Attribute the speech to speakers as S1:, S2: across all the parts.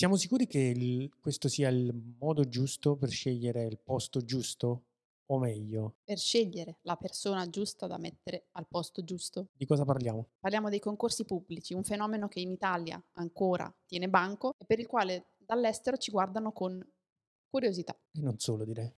S1: Siamo sicuri che il- questo sia il modo giusto per scegliere il posto giusto? O meglio,
S2: Per scegliere la persona giusta da mettere al posto giusto.
S1: di cosa parliamo?
S2: Parliamo dei concorsi pubblici, un fenomeno che in Italia ancora tiene banco e per il quale dall'estero ci guardano con curiosità.
S1: E non solo, direi.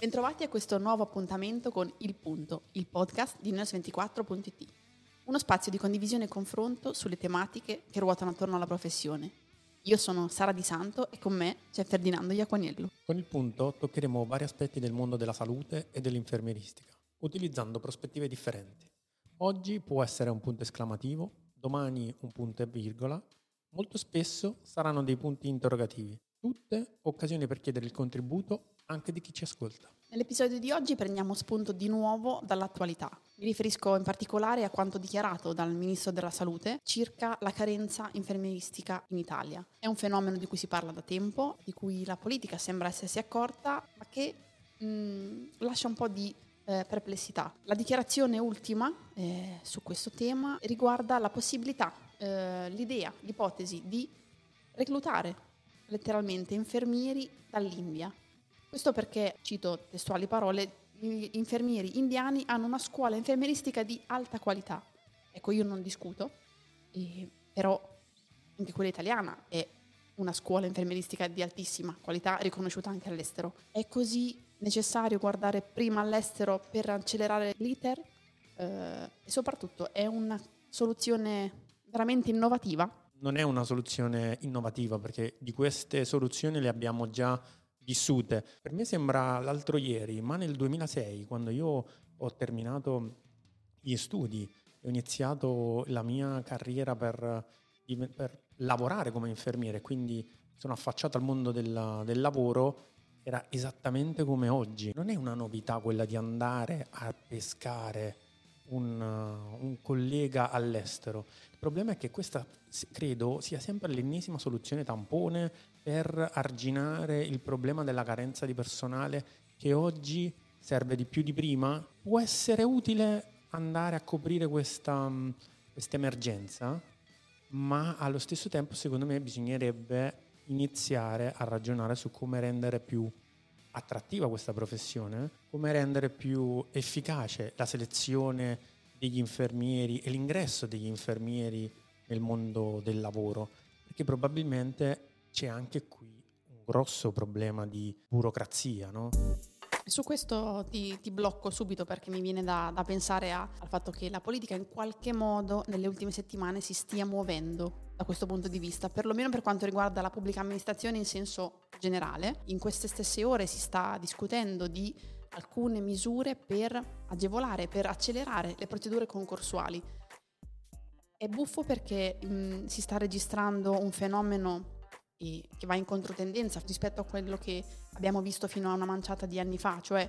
S2: Bentrovati a questo nuovo appuntamento con Il Punto, il podcast di News24.it. Uno spazio di condivisione e confronto sulle tematiche che ruotano attorno alla professione. Io sono Sara Di Santo e con me c'è Ferdinando Iaquaniello.
S1: Con il punto toccheremo vari aspetti del mondo della salute e dell'infermieristica, utilizzando prospettive differenti. Oggi può essere un punto esclamativo, domani un punto e virgola, molto spesso saranno dei punti interrogativi, tutte occasioni per chiedere il contributo anche di chi ci ascolta.
S2: Nell'episodio di oggi prendiamo spunto di nuovo dall'attualità. Mi riferisco in particolare a quanto dichiarato dal Ministro della Salute circa la carenza infermieristica in Italia. È un fenomeno di cui si parla da tempo, di cui la politica sembra essersi accorta, ma che mh, lascia un po' di eh, perplessità. La dichiarazione ultima eh, su questo tema riguarda la possibilità, eh, l'idea, l'ipotesi di reclutare letteralmente infermieri dall'India. Questo perché, cito testuali parole, gli infermieri indiani hanno una scuola infermieristica di alta qualità. Ecco, io non discuto, eh, però anche quella italiana è una scuola infermieristica di altissima qualità riconosciuta anche all'estero. È così necessario guardare prima all'estero per accelerare l'iter eh, e soprattutto è una soluzione veramente innovativa
S1: Non è una soluzione innovativa perché di queste soluzioni le abbiamo già vissute. Per me sembra l'altro ieri, ma nel 2006, quando io ho terminato gli studi e ho iniziato la mia carriera per, per lavorare come infermiere, quindi sono affacciato al mondo della- del lavoro, era esattamente come oggi. Non è una novità quella di andare a pescare un, uh, un collega all'estero. Il problema è che questa, credo, sia sempre l'ennesima soluzione tampone per arginare il problema della carenza di personale che oggi serve di più di prima. Può essere utile andare a coprire questa, mh, questa emergenza, ma allo stesso tempo secondo me bisognerebbe iniziare a ragionare su come rendere più attrattiva questa professione, come rendere più efficace la selezione degli infermieri e l'ingresso degli infermieri nel mondo del lavoro, perché probabilmente c'è anche qui un grosso problema di burocrazia, no?
S2: Su questo ti, ti blocco subito perché mi viene da, da pensare a- al fatto che la politica in qualche modo nelle ultime settimane si stia muovendo da questo punto di vista, perlomeno per quanto riguarda la pubblica amministrazione in senso generale. In queste stesse ore si sta discutendo di alcune misure per agevolare, per accelerare le procedure concorsuali. È buffo perché mh, si sta registrando un fenomeno eh, che va in controtendenza rispetto a quello che abbiamo visto fino a una manciata di anni fa, cioè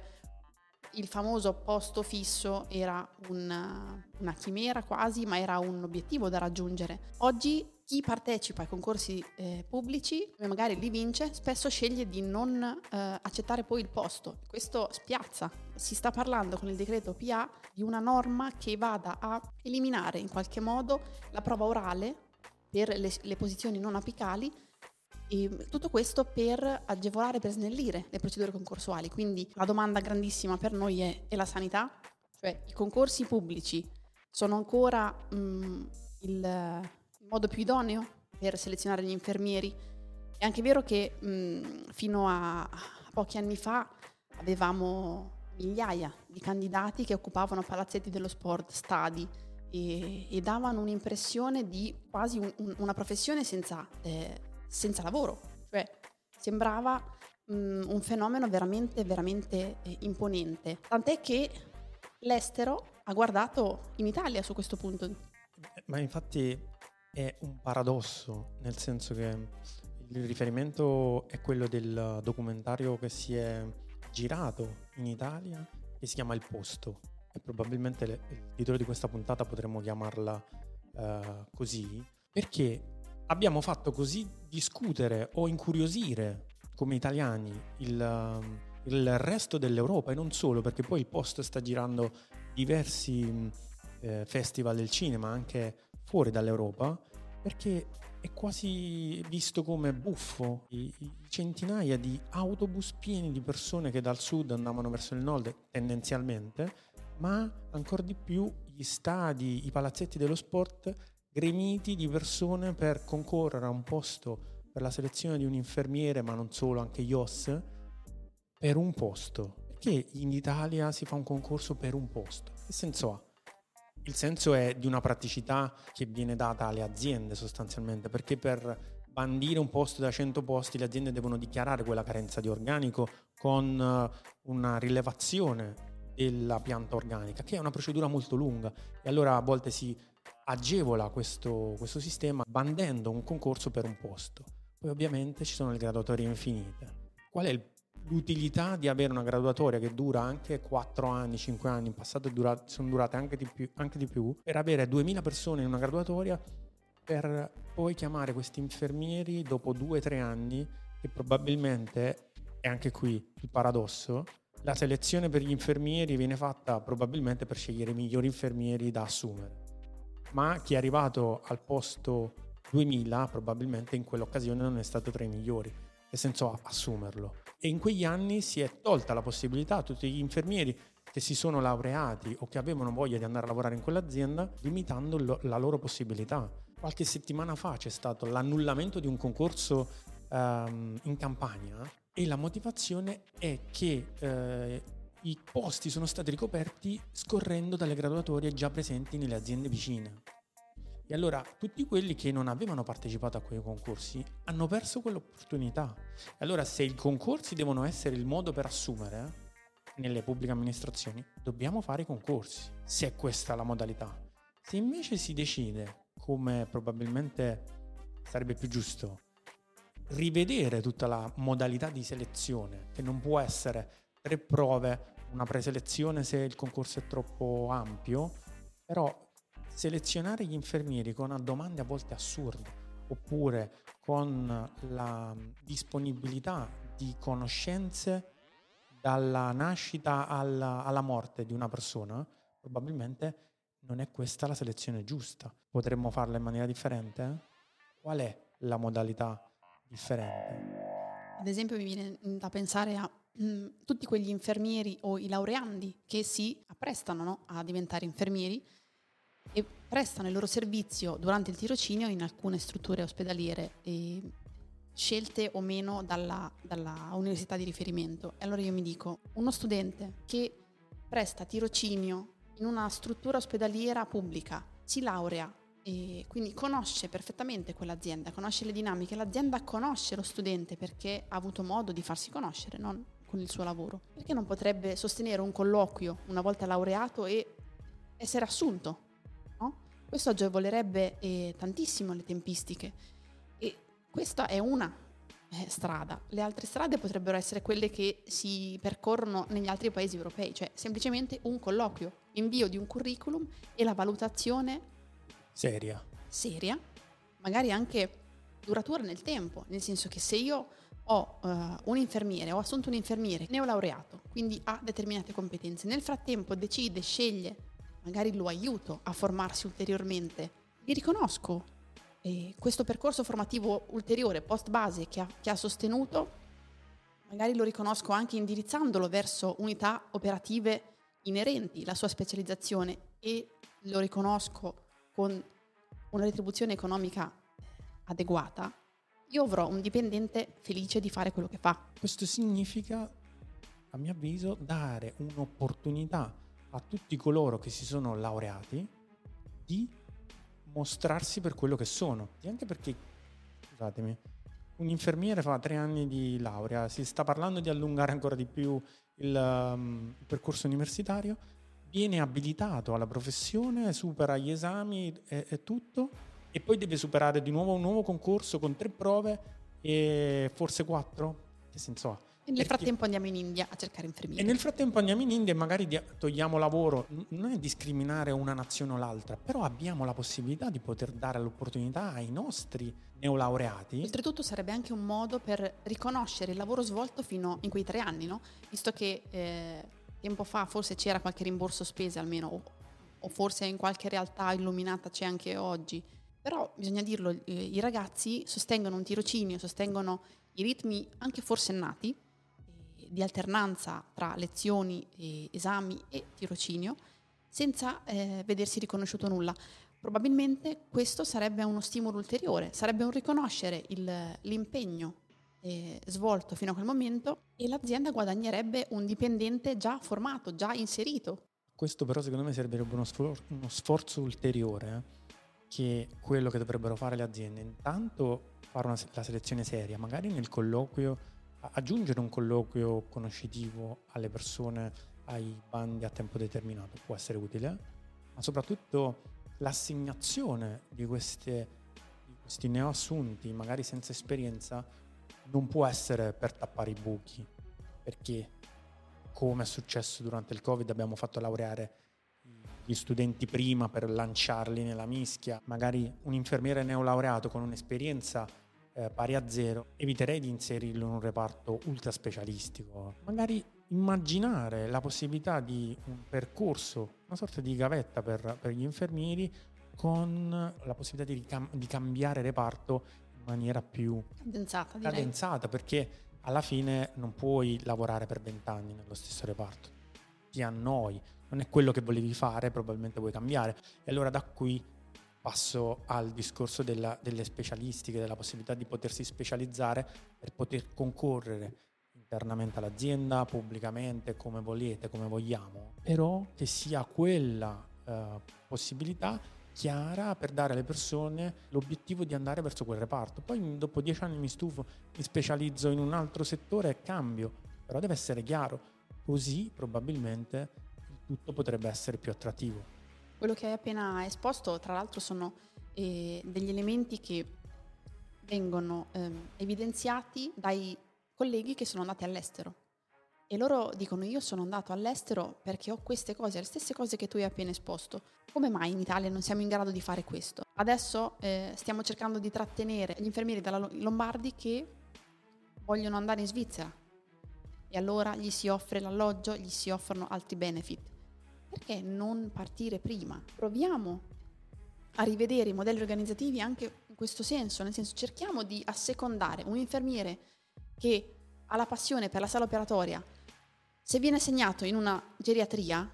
S2: il famoso posto fisso era una, una chimera quasi, ma era un obiettivo da raggiungere. Oggi chi partecipa ai concorsi eh, pubblici e magari li vince, spesso sceglie di non eh, accettare poi il posto. Questo spiazza. Si sta parlando con il decreto PA di una norma che vada a eliminare in qualche modo la prova orale per le, le posizioni non apicali e tutto questo per agevolare, per snellire le procedure concorsuali. Quindi la domanda grandissima per noi è, e la sanità? Cioè i concorsi pubblici sono ancora mm, il, il modo più idoneo per selezionare gli infermieri? È anche vero che mm, fino a, a pochi anni fa avevamo migliaia di candidati che occupavano palazzetti dello sport, stadi e, e davano un'impressione di quasi un- un- una professione senza, eh, senza lavoro. Cioè sembrava mm, un fenomeno veramente, veramente eh, imponente. Tant'è che l'estero ha guardato in Italia su questo punto.
S1: Ma infatti è un paradosso, nel senso che il riferimento è quello del documentario che si è girato in Italia, che si chiama Il Posto. E probabilmente il titolo di questa puntata potremmo chiamarla eh, così, perché abbiamo fatto così discutere o incuriosire come italiani il, il, resto dell'Europa e non solo, perché poi il post sta girando diversi eh, festival del cinema anche fuori dall'Europa, perché è quasi visto come buffo. I, i centinaia di autobus pieni di persone che dal sud andavano verso il nord tendenzialmente, ma ancora di più gli stadi, i palazzetti dello sport gremiti di persone per concorrere a un posto per la selezione di un infermiere, ma non solo, anche IOS, per un posto. Perché in Italia si fa un concorso per un posto? Che senso ha? Il senso è di una praticità che viene data alle aziende sostanzialmente, perché per bandire un posto da 100 posti le aziende devono dichiarare quella carenza di organico con eh, una rilevazione della pianta organica, che è una procedura molto lunga e allora a volte si agevola questo, questo sistema bandendo un concorso per un posto. Poi ovviamente ci sono le graduatorie infinite. Qual è il l'utilità di avere una graduatoria che dura anche 4 anni, 5 anni, in passato dura, sono durate anche di, più, anche di più, per avere 2000 persone in una graduatoria per poi chiamare questi infermieri dopo 2-3 anni che probabilmente, e anche qui il paradosso, la selezione per gli infermieri viene fatta probabilmente per scegliere i migliori infermieri da assumere. Ma chi è arrivato al posto 2000 probabilmente in quell'occasione non è stato tra i migliori. Che senso assumerlo? E in quegli anni si è tolta la possibilità a tutti gli infermieri che si sono laureati o che avevano voglia di andare a lavorare in quell'azienda, limitando lo, la loro possibilità. Qualche settimana fa c'è stato l'annullamento di un concorso um, in campagna e la motivazione è che eh, i posti sono stati ricoperti scorrendo dalle graduatorie già presenti nelle aziende vicine. E allora tutti quelli che non avevano partecipato a quei concorsi hanno perso quell'opportunità. E allora se i concorsi devono essere il modo per assumere eh, nelle pubbliche amministrazioni, dobbiamo fare i concorsi, se è questa la modalità. Se invece si decide, come probabilmente sarebbe più giusto, rivedere tutta la modalità di selezione, che non può essere tre prove, una preselezione se il concorso è troppo ampio, però selezionare gli infermieri con domande a volte assurde oppure con la disponibilità di conoscenze dalla nascita alla, alla morte di una persona, probabilmente non è questa la selezione giusta. Potremmo farla in maniera differente? Qual è la modalità differente?
S2: Ad esempio mi viene da pensare a mm, tutti quegli infermieri o i laureandi che si apprestano no, a diventare infermieri e prestano il loro servizio durante il tirocinio in alcune strutture ospedaliere scelte o meno dalla, dalla, università di riferimento. E allora io mi dico, uno studente che presta tirocinio in una struttura ospedaliera pubblica, si laurea e quindi conosce perfettamente quell'azienda, conosce le dinamiche, l'azienda conosce lo studente perché ha avuto modo di farsi conoscere, non con il suo lavoro. Perché non potrebbe sostenere un colloquio una volta laureato e essere assunto questo agevolerebbe eh, tantissimo le tempistiche e questa è una eh, strada. Le altre strade potrebbero essere quelle che si percorrono negli altri paesi europei, cioè semplicemente un colloquio, l'invio di un curriculum e la valutazione
S1: seria.
S2: Seria, magari anche duratura nel tempo, nel senso che se io ho uh, un infermiere, ho assunto un infermiere neolaureato, quindi ha determinate competenze, nel frattempo decide, sceglie magari lo aiuto a formarsi ulteriormente, gli riconosco e questo percorso formativo ulteriore post base che che ha sostenuto, magari lo riconosco anche indirizzandolo verso unità operative inerenti alla sua specializzazione e lo riconosco con una retribuzione economica adeguata, io avrò un dipendente felice di fare quello che fa.
S1: Questo significa, a mio avviso, dare un'opportunità a tutti coloro che si sono laureati di mostrarsi per quello che sono. E anche perché, scusatemi, un infermiere fa tre anni di laurea, si sta parlando di allungare ancora di più il, um, il percorso universitario, viene abilitato alla professione, supera gli esami e, tutto, e poi deve superare di nuovo un nuovo concorso con tre prove e forse quattro? Che senso ha?
S2: E nel frattempo andiamo in India a cercare infermieri.
S1: E nel frattempo andiamo in India e magari togliamo lavoro. Non è discriminare una nazione o l'altra, però abbiamo la possibilità di poter dare l'opportunità ai nostri neolaureati.
S2: Oltretutto sarebbe anche un modo per riconoscere il lavoro svolto fino in quei tre anni, no? Visto che eh, tempo fa forse c'era qualche rimborso spese almeno, o, o forse in qualche realtà illuminata c'è anche oggi. Però bisogna dirlo, eh, i ragazzi sostengono un tirocinio, sostengono i ritmi anche forsennati eh, di alternanza tra lezioni, e esami e tirocinio senza eh, vedersi riconosciuto nulla. Probabilmente questo sarebbe uno stimolo ulteriore, sarebbe un riconoscere il, l'impegno eh, svolto fino a quel momento e l'azienda guadagnerebbe un dipendente già formato, già inserito.
S1: Questo però secondo me servirebbe uno, sfor- uno sforzo ulteriore, eh? Che quello che dovrebbero fare le aziende. Intanto fare una, la selezione seria, magari nel colloquio, aggiungere un colloquio conoscitivo alle persone, ai bandi a tempo determinato può essere utile, ma soprattutto l'assegnazione di, queste, di questi neoassunti, magari senza esperienza, non può essere per tappare i buchi, perché come è successo durante il Covid abbiamo fatto laureare gli studenti prima per lanciarli nella mischia, magari un infermiere neolaureato con un'esperienza eh, pari a zero, eviterei di inserirlo in un reparto ultra specialistico. Magari immaginare la possibilità di un percorso, una sorta di gavetta per, per gli infermieri con la possibilità di, cam- di cambiare reparto in maniera più
S2: cadenzata,
S1: cadenzata perché alla fine non puoi lavorare per vent'anni nello stesso reparto, ti annoi, non è quello che volevi fare, probabilmente vuoi cambiare. E allora da qui passo al discorso della, delle specialistiche, della possibilità di potersi specializzare per poter concorrere internamente all'azienda, pubblicamente, come volete, come vogliamo, però che sia quella eh, possibilità chiara per dare alle persone l'obiettivo di andare verso quel reparto. Poi dopo dieci anni mi stufo, mi specializzo in un altro settore e cambio, però deve essere chiaro, così probabilmente il tutto potrebbe essere più attrattivo.
S2: Quello che hai appena esposto, tra l'altro, sono eh, degli elementi che vengono eh, evidenziati dai colleghi che sono andati all'estero. E loro dicono io sono andato all'estero perché ho queste cose, le stesse cose che tu hai appena esposto. Come mai in Italia non siamo in grado di fare questo? Adesso eh, stiamo cercando di trattenere gli infermieri dalla Lombardi che vogliono andare in Svizzera e allora gli si offre l'alloggio, gli si offrono altri benefit perché non partire prima? Proviamo a rivedere i modelli organizzativi anche in questo senso, nel senso cerchiamo di assecondare un infermiere che ha la passione per la sala operatoria, se viene assegnato in una geriatria,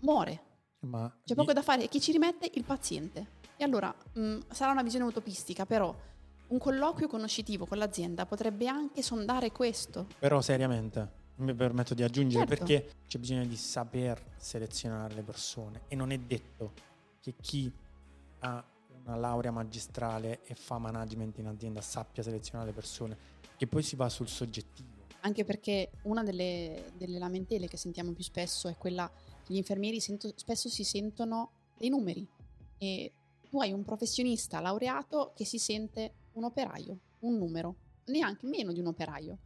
S2: muore. Ma C'è poco da fare e chi ci rimette? Il paziente. E allora mh, mm, sarà una visione utopistica, però un colloquio conoscitivo con l'azienda potrebbe anche sondare questo.
S1: Però seriamente, mi permetto di aggiungere certo. perché c'è bisogno di saper selezionare le persone e non è detto che chi ha una laurea magistrale e fa management in azienda sappia selezionare le persone, che poi si va sul soggettivo.
S2: Anche perché una delle, delle lamentele che sentiamo più spesso è quella che gli infermieri sento, spesso si sentono dei numeri e tu hai un professionista laureato che si sente un operaio, un numero, neanche meno di un operaio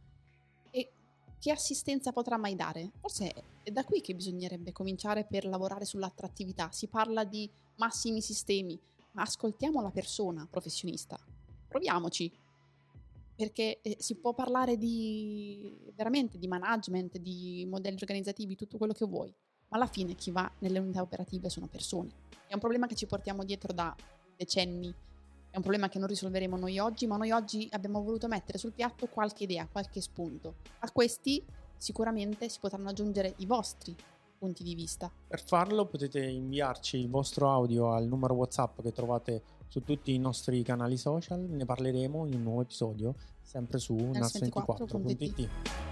S2: che assistenza potrà mai dare? Forse è da qui che bisognerebbe cominciare per lavorare sull'attrattività. Si parla di massimi sistemi, ma ascoltiamo la persona professionista. Proviamoci. Perché eh, si può parlare di veramente di management, di modelli organizzativi, tutto quello che vuoi, ma alla fine chi va nelle unità operative sono persone. È un problema che ci portiamo dietro da decenni è un problema che non risolveremo noi oggi, ma noi oggi abbiamo voluto mettere sul piatto qualche idea, qualche spunto. A questi sicuramente si potranno aggiungere i vostri punti di vista.
S1: Per farlo potete inviarci il vostro audio al numero WhatsApp che trovate su tutti i nostri canali social, ne parleremo in un nuovo episodio sempre su nas24.it.